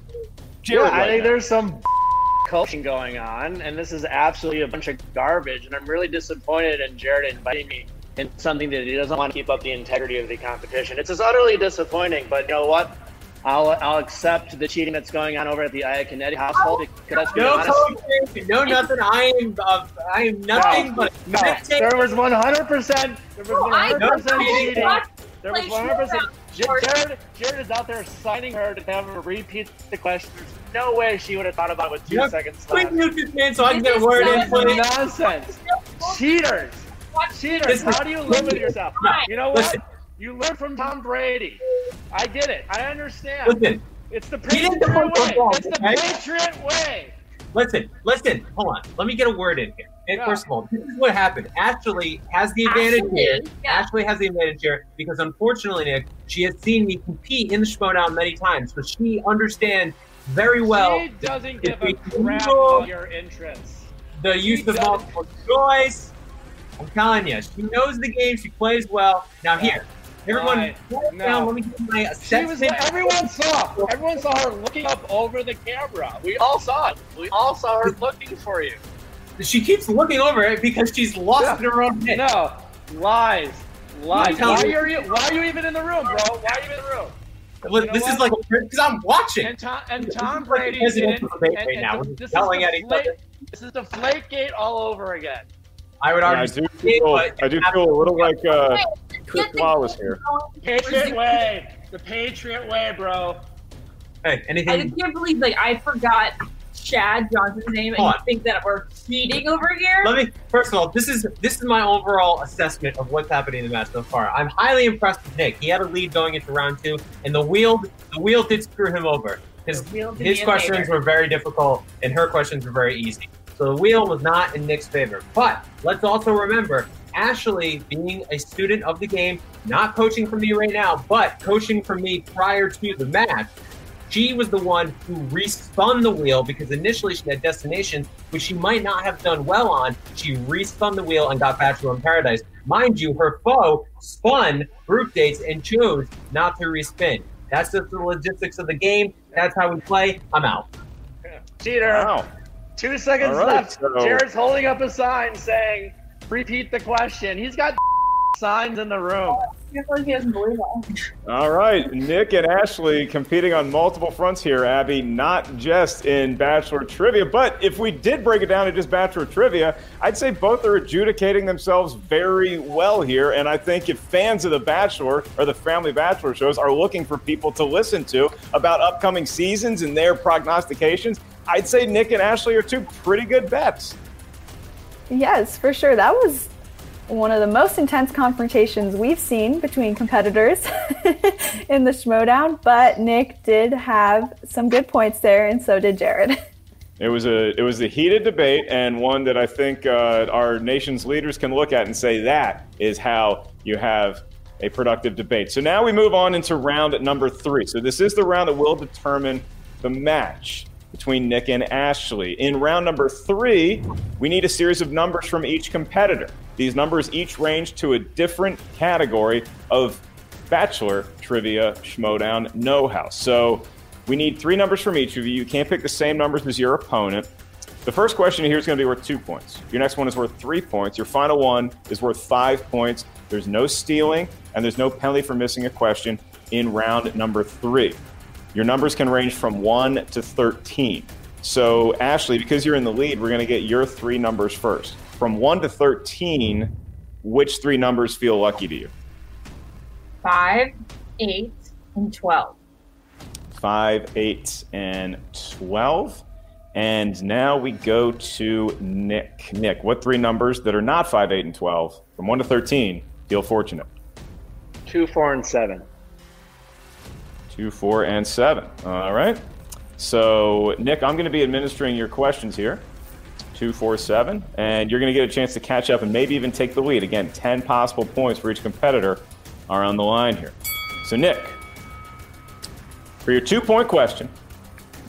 Jared? Yeah, I think now? there's some coaching going on, and this is absolutely a bunch of garbage. And I'm really disappointed in Jared inviting me in something that he doesn't want to keep up the integrity of the competition. It's just utterly disappointing. But you know what? I'll I'll accept the cheating that's going on over at the Iaconetti household. Because let's No honest. no nothing. I am, uh, I am nothing No, but no, there was 100. percent There was 100 percent don't cheating. There was Play 100. percent Jared, Jared is out there signing her to have her repeat the question. There's no way she would have thought about it with two Yeah, seconds Please left. mute this man so I can get a word so in, please. Nonsense. Cheaters. Cheaters. How do you live with yourself? You know what? Listen. You learn from Tom Brady. I get it. I understand. Listen, It's the Patriot play way. football, It's the okay? Patriot way. listen, listen. Hold on. Let me get a word in here. And Yeah. first of all, this is what happened. Ashley has the advantage Ashley, here. yeah. Ashley has the advantage here because unfortunately, Nick, she has seen me compete in the Schmoedown many times, so she understands very well she doesn't if give a we crap about your interests. the use of multiple choice. I'm telling you, she knows the game. She plays well. Now here, everyone. No. down. Let me you my She was. Everyone saw. Everyone saw her looking up over the camera. We all saw it. We all saw her looking for you. She keeps looking over it because she's lost Yeah. in her own head. No lies, lies. Why me- are you? Why are you even in the room, bro? Why are you in the room? Look, You know this is like because I'm watching. And Tom and Tom like Brady didn't- debate and- right and now. We're this is yelling the at each other. This is the flake gate all over again. I would argue. I do feel, I do feel a little like uh, Chris Law was here. Patriot way, the Patriot way, bro. Hey, I anything? just can't believe like I forgot Chad Johnson's name and Hold you think that we're cheating over here. Let me first of all, this is this is my overall assessment of what's happening in the match so far. I'm highly impressed with Nick. He had a lead going into round two, and the wheel the wheel did screw him over because The wheel did his questions favor. were very difficult and her questions were very easy. So the wheel was not in Nick's favor. But let's also remember Ashley being a student of the game, not coaching from me right now, but coaching from me prior to the match. She was the one who respun the wheel because initially she had destinations which she might not have done well on. She respun the wheel and got Bachelor in Paradise. Mind you, her foe spun group dates and chose not to respin. That's just the logistics of the game. That's how we play. I'm out. Cheater. Wow. Two seconds right, left. so- Jared's holding up a sign saying, "Repeat the question." He's got signs in the room. I feel like he doesn't believe that. All right, Nick and Ashley competing on multiple fronts here, Abby, not just in Bachelor Trivia. But if we did break it down to just Bachelor Trivia, I'd say both are adjudicating themselves very well here. And I think if fans of The Bachelor or the Family Bachelor shows are looking for people to listen to about upcoming seasons and their prognostications, I'd say Nick and Ashley are two pretty good bets. Yes, for sure. That was one of the most intense confrontations we've seen between competitors in the Schmoedown, but Nick did have some good points there, and so did Jared. It was a it was a heated debate and one that I think uh, our nation's leaders can look at and say that is how you have a productive debate. So now we move on into round number three. So this is the round that will determine the match between Nick and Ashley. In round number three, we need a series of numbers from each competitor. These numbers each range to a different category of Bachelor Trivia Schmoedown Know How. So we need three numbers from each of you. You can't pick the same numbers as your opponent. The first question here is going to be worth two points. Your next one is worth three points. Your final one is worth five points. There's no stealing, and there's no penalty for missing a question in round number three. Your numbers can range from 1 to 13. So, Ashley, because you're in the lead, we're going to get your three numbers first. From 1 to 13, which three numbers feel lucky to you? 5, 8, and 12. 5, 8, and 12. And now we go to Nick. Nick, what three numbers that are not 5, 8, and 12 from 1 to 13 feel fortunate? 2, 4, and 7 two, four, and seven. All right. So, Nick, I'm going to be administering your questions here. Two, four, seven. And you're going to get a chance to catch up and maybe even take the lead. Again, 10 possible points for each competitor are on the line here. So, Nick, for your two point question,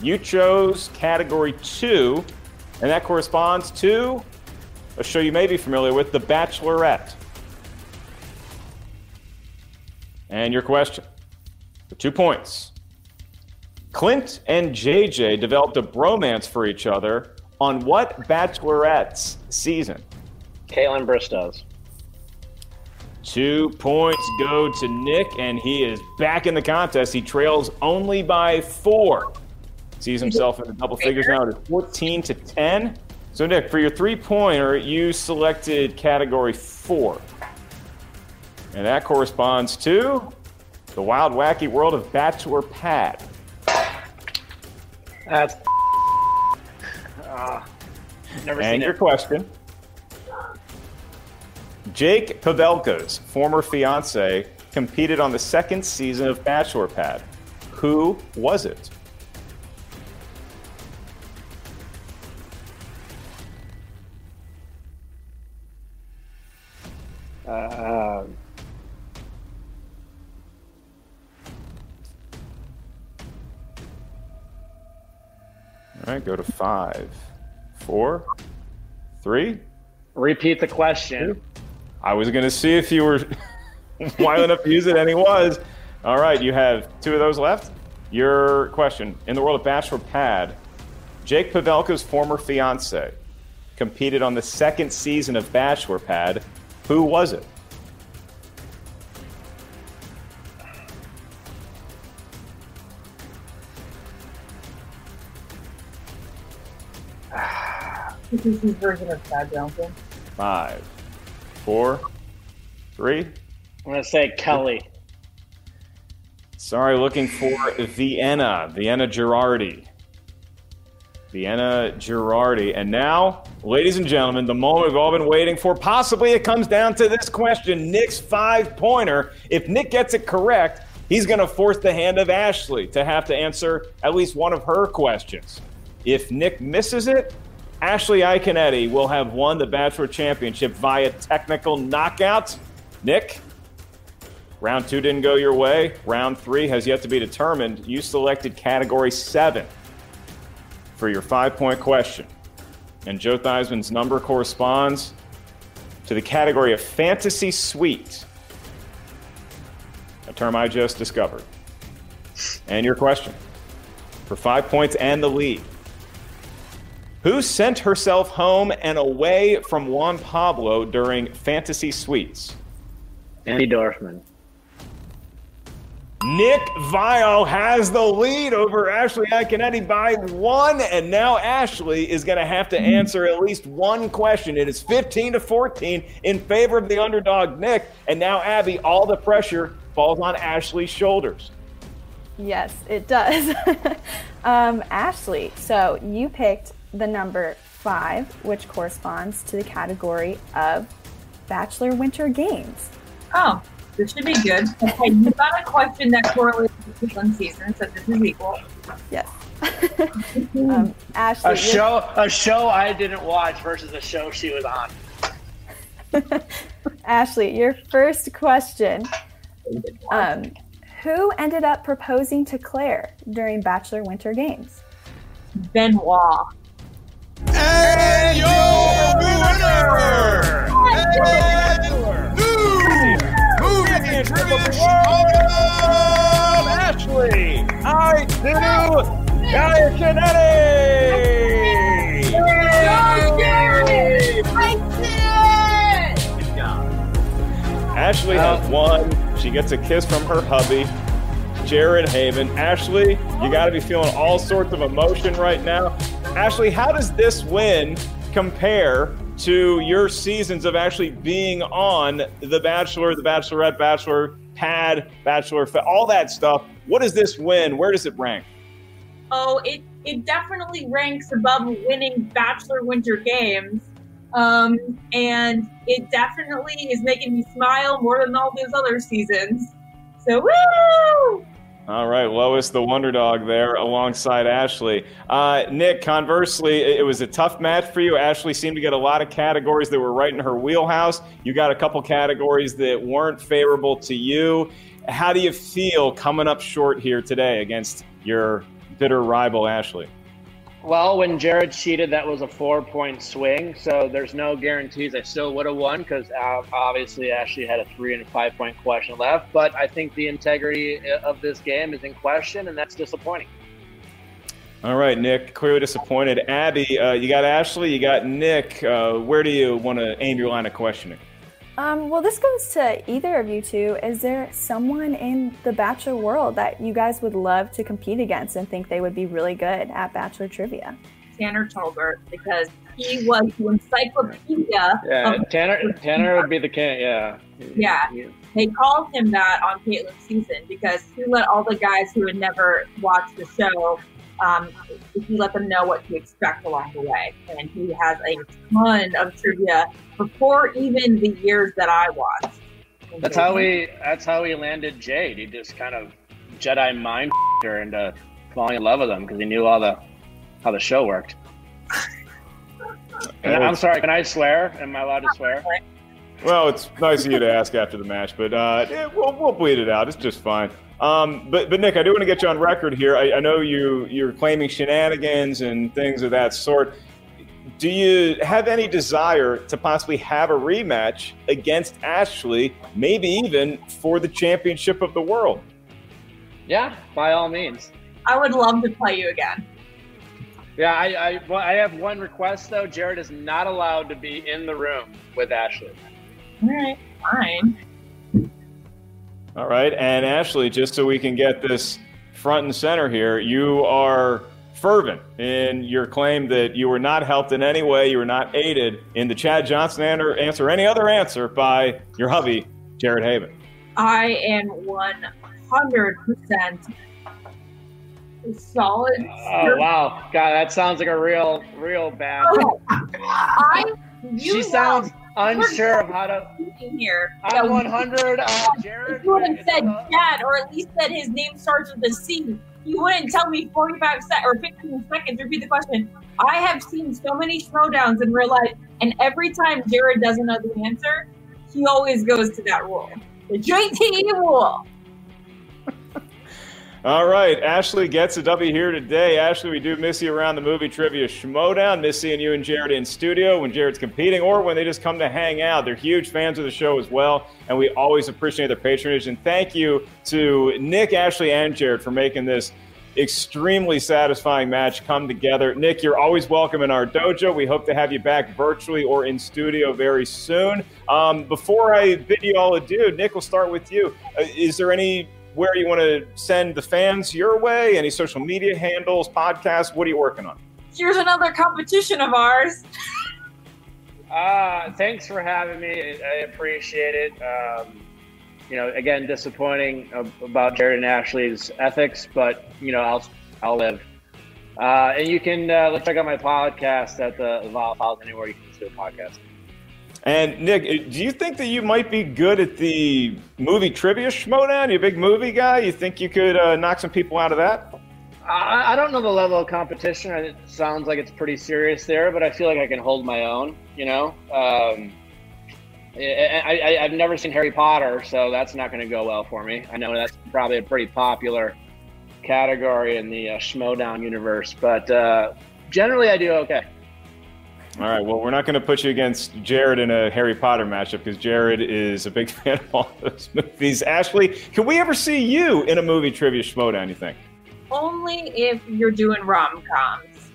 you chose category two, and that corresponds to a show you may be familiar with, The Bachelorette. And your question for two points. Clint and JJ developed a bromance for each other on what Bachelorette's season? Kaitlyn Bristowe's. Two points go to Nick, and he is back in the contest. He trails only by four. Sees himself in the double figures now. It's 14 to 10. So, Nick, for your three pointer, you selected category four. And that corresponds to the wild, wacky world of Bachelor Pad. That's. Uh, never and seen your it. question. Jake Pavelka's former fiance competed on the second season of Bachelor Pad. Who was it? Uh, All right, go to five, four, three. repeat the question. I was going to see if you were wild enough to use it, and he was. All right, you have two of those left. Your question In the world of Bachelor Pad, Jake Pavelka's former fiance competed on the second season of Bachelor Pad. Who was it? This version of Chad Johnson. Five, four, three. I'm gonna say Kelly. Sorry, looking for Vienna, Vienna Girardi. Vienna Girardi. And now, ladies and gentlemen, the moment we've all been waiting for. Possibly it comes down to this question Nick's five pointer. If Nick gets it correct, he's going to force the hand of Ashley to have to answer at least one of her questions. If Nick misses it, Ashley Iaconetti will have won the Bachelor Championship via technical knockout. Nick, round two didn't go your way. Round three has yet to be determined. You selected category seven for your five point question. And Joe Theismann's number corresponds to the category of fantasy suite, a term I just discovered. And your question for five points and the lead. Who sent herself home and away from Juan Pablo during Fantasy Suites? Andi Dorfman. Nick Viall has the lead over Ashley Iaconetti by one, and now Ashley is going to have to answer at least one question. It is 15 to 14 in favor of the underdog Nick, and now Abby, all the pressure falls on Ashley's shoulders. Yes, it does. um, Ashley, so you picked the number five, which corresponds to the category of Bachelor Winter Games. Oh, this should be good. Okay, you got a question that correlates with one season, so this is equal. Yes. um, Ashley, A show, a show I didn't watch versus a show she was on. Ashley, your first question. Um, who ended up proposing to Clare during Bachelor Winter Games? Benoit. And your winner! New movie trivia! Ashley, I do Ashley has won. She gets a kiss from her hubby, Jared Haibon. Ashley, you got to be feeling all sorts of emotion right now. Ashley, how does this win compare to your seasons of actually being on The Bachelor, The Bachelorette, Bachelor Pad, Bachelor, all that stuff? What does this win? Where does it rank? Oh, it it definitely ranks above winning Bachelor Winter Games. Um, and it definitely is making me smile more than all those other seasons. So, woo! All right, Lois, the wonder dog there alongside Ashley. Uh, Nick, conversely, it was a tough match for you. Ashley seemed to get a lot of categories that were right in her wheelhouse. You got a couple categories that weren't favorable to you. How do you feel coming up short here today against your bitter rival, Ashley? Well, when Jared cheated, that was a four point swing. So there's no guarantees I still would have won because uh, obviously Ashley had a three and a five point question left. But I think the integrity of this game is in question, and that's disappointing. All right, Nick, clearly disappointed. Abby, uh, you got Ashley, you got Nick. Uh, where do you want to aim your line of questioning? Um, well, this goes to either of you two. Is there someone in the Bachelor world that you guys would love to compete against and think they would be really good at Bachelor trivia? Tanner Tolbert, because he was the encyclopedia. Yeah, of- Tanner. Tanner would be the king. Yeah. Yeah. They called him that on Kaitlyn's season because he let all the guys who had never watched the show, um, he let them know what to expect along the way. And he has a ton of trivia before even the years that I watched. That's how we. That's how we landed Jade. He just kind of Jedi mind her into falling in love with him because he knew all the how the show worked. And I'm sorry. Can I swear? Am I allowed to swear? Well, it's nice of you to ask after the match, but uh, yeah, we'll, we'll bleed it out. It's just fine. Um, but, but Nick, I do want to get you on record here. I, I know you you're claiming shenanigans and things of that sort. Do you have any desire to possibly have a rematch against Ashley, maybe even for the championship of the world? Yeah, by all means. I would love to play you again. Yeah, I, I, well, I have one request though. Jared is not allowed to be in the room with Ashley. All right, fine. All right, and Ashley, just so we can get this front and center here, you are fervent in your claim that you were not helped in any way, you were not aided in the Chad Johnson answer, answer any other answer by your hubby, Jared Haibon. I am 100% solid. Oh wow, God, that sounds like a real, real bad. Oh, I, you she sounds we're unsure of how to. here. I'm Yeah, 100. Uh, Jared. If you would have said Chad, or at least said his name starts with a C, you wouldn't tell me 45 seconds or 15 seconds. Repeat the question. I have seen so many throwdowns in real life, and every time Jared doesn't know the answer, he always goes to that rule. The JT rule. All right, Ashley gets a W here today. Ashley, we do miss you around the movie trivia schmoedown. Miss seeing you and Jared in studio when Jared's competing or when they just come to hang out. They're huge fans of the show as well, and we always appreciate their patronage. And thank you to Nick, Ashley, and Jared for making this extremely satisfying match come together. Nick, you're always welcome in our dojo. We hope to have you back virtually or in studio very soon. Um, before I bid you all adieu, Nick, we'll start with you. Uh, is there any where you want to send the fans your way? Any social media handles, podcasts? What are you working on? Here's another competition of ours. Uh, thanks for having me. I I appreciate it. Um, you know, again, disappointing about Jared and Ashley's ethics, but you know, I'll I'll live. Uh, and you can uh, check out my podcast at the Viall Files anywhere you can listen to a podcast. And Nick, uh, do you think that you might be good at the movie trivia schmoedown? You a big movie guy? You think you could uh, knock some people out of that? I, I don't know the level of competition. It sounds like it's pretty serious there, but I feel like I can hold my own. You know, um, I, I've never seen Harry Potter, so that's not going to go well for me. I know that's probably a pretty popular category in the uh, Schmoedown universe, but uh, generally I do okay. All right. Well, we're not going to put you against Jared in a Harry Potter matchup because Jared is a big fan of all those movies. Ashley, can we ever see you in a movie trivia schmoedown? You think? Only if you're doing rom coms.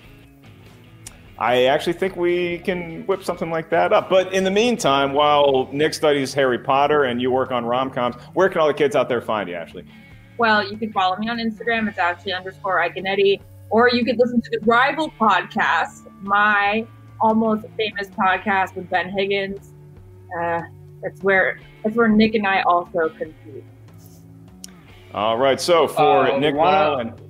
I actually think we can whip something like that up. But in the meantime, while Nick studies Harry Potter and you work on rom coms, where can all the kids out there find you, Ashley? Well, you can follow me on Instagram. It's actually underscore Iaconetti. Or you could listen to the Rival podcast, my almost famous podcast with Ben Higgins. Uh, that's where that's where Nick and I also compete. All right. So for Uh, Nick one Lyle of- and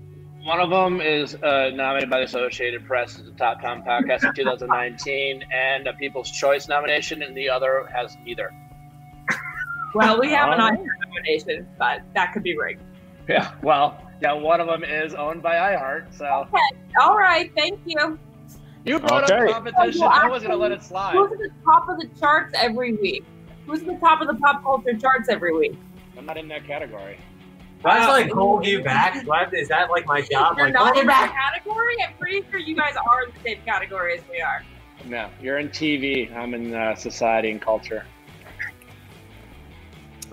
One of them is uh, nominated by the Associated Press as the top Tom podcast of 2019 and a People's Choice nomination, and the other has neither. Well, we have an iHeart nomination, but that could be rigged. Yeah, well, yeah, one of them is owned by iHeart, so. Okay. All right. Thank you. You brought Okay. up competition. Well, I was going to let it slide. Who's slide. at the top of the charts every week? Who's at the top of the pop culture charts every week? I'm not in that category. Do I have to like hold you back? Do I have to- is that like my job? You're Like, not hold in you that category. I'm pretty sure you guys are in the same category as we are. No, you're in TV. I'm in uh, society and culture.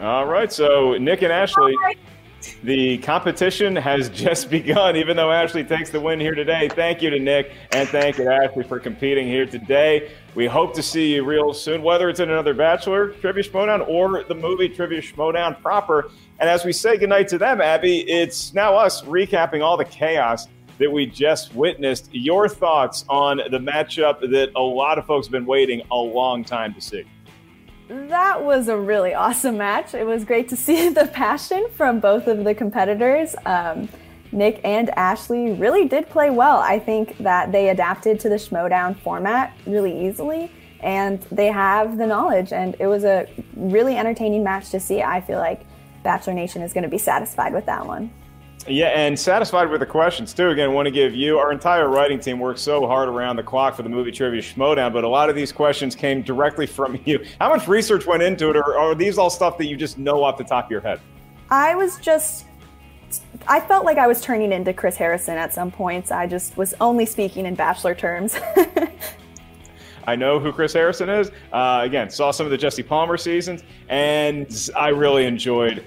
All right, so Nick and Ashley, the competition has just begun, even though Ashley takes the win here today. Thank you to Nick and thank you to Ashley for competing here today. We hope to see you real soon, whether it's in another Bachelor Trivia Schmoedown or the movie Trivia Schmoedown proper. And as we say goodnight to them, Abby, it's now us recapping all the chaos that we just witnessed. Your thoughts on the matchup that a lot of folks have been waiting a long time to see. That was a really awesome match. It was great to see the passion from both of the competitors. Um, Nick and Ashley really did play well. I think that they adapted to the Schmoedown format really easily, and they have the knowledge. And it was a really entertaining match to see. I feel like Bachelor Nation is going to be satisfied with that one. Yeah, and satisfied with the questions too. Again, want to give you our entire writing team worked so hard around the clock for the movie trivia Schmoedown, but a lot of these questions came directly from you. How much research went into it, or, or are these all stuff that you just know off the top of your head? I was just. I felt like I was turning into Chris Harrison at some points. I just was only speaking in Bachelor terms. I know who Chris Harrison is. Uh, again, saw some of the Jesse Palmer seasons, and I really enjoyed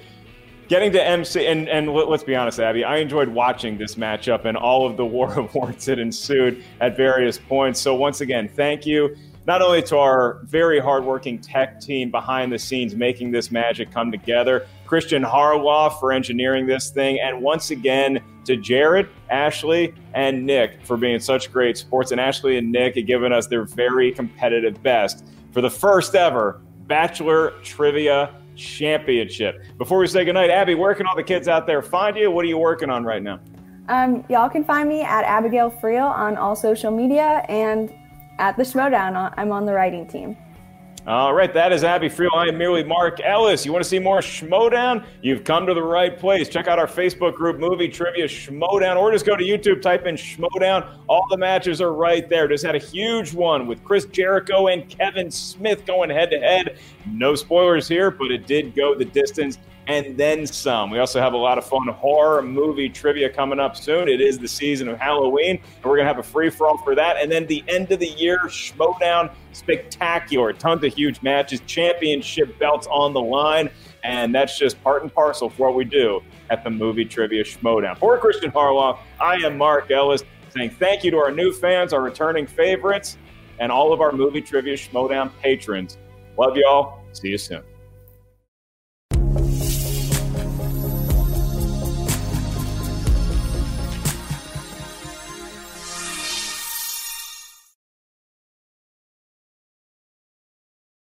getting to MC. And, and let- let's be honest, Abby, I enjoyed watching this matchup and all of the war of words that ensued at various points. So once again, thank you. Not only to our very hardworking tech team behind the scenes making this magic come together, Christian Harloff for engineering this thing, and once again to Jared, Ashley, and Nick for being such great sports. And Ashley and Nick have given us their very competitive best for the first ever Bachelor Trivia Championship. Before we say goodnight, Abby, where can all the kids out there find you? What are you working on right now? Um, y'all can find me at Abigail Friel on all social media and at the Schmoedown. I'm on the writing team. All right, that is Abby Friel. I am merely Mark Ellis. You want to see more Schmoedown? You've come to the right place. Check out our Facebook group, Movie Trivia Schmoedown, or just go to YouTube, type in Schmoedown. All the matches are right there. Just had a huge one with Chris Jericho and Kevin Smith going head to head. No spoilers here, but it did go the distance and then some. We also have a lot of fun horror movie trivia coming up soon. It is the season of Halloween, and we're going to have a free for all for that. And then the end of the year, Schmoedown Spectacular. Tons of huge matches, championship belts on the line. And that's just part and parcel for what we do at the Movie Trivia Schmoedown. For Christian Harloff, I am Mark Ellis saying thank you to our new fans, our returning favorites, and all of our Movie Trivia Schmoedown patrons. Love y'all. See you soon.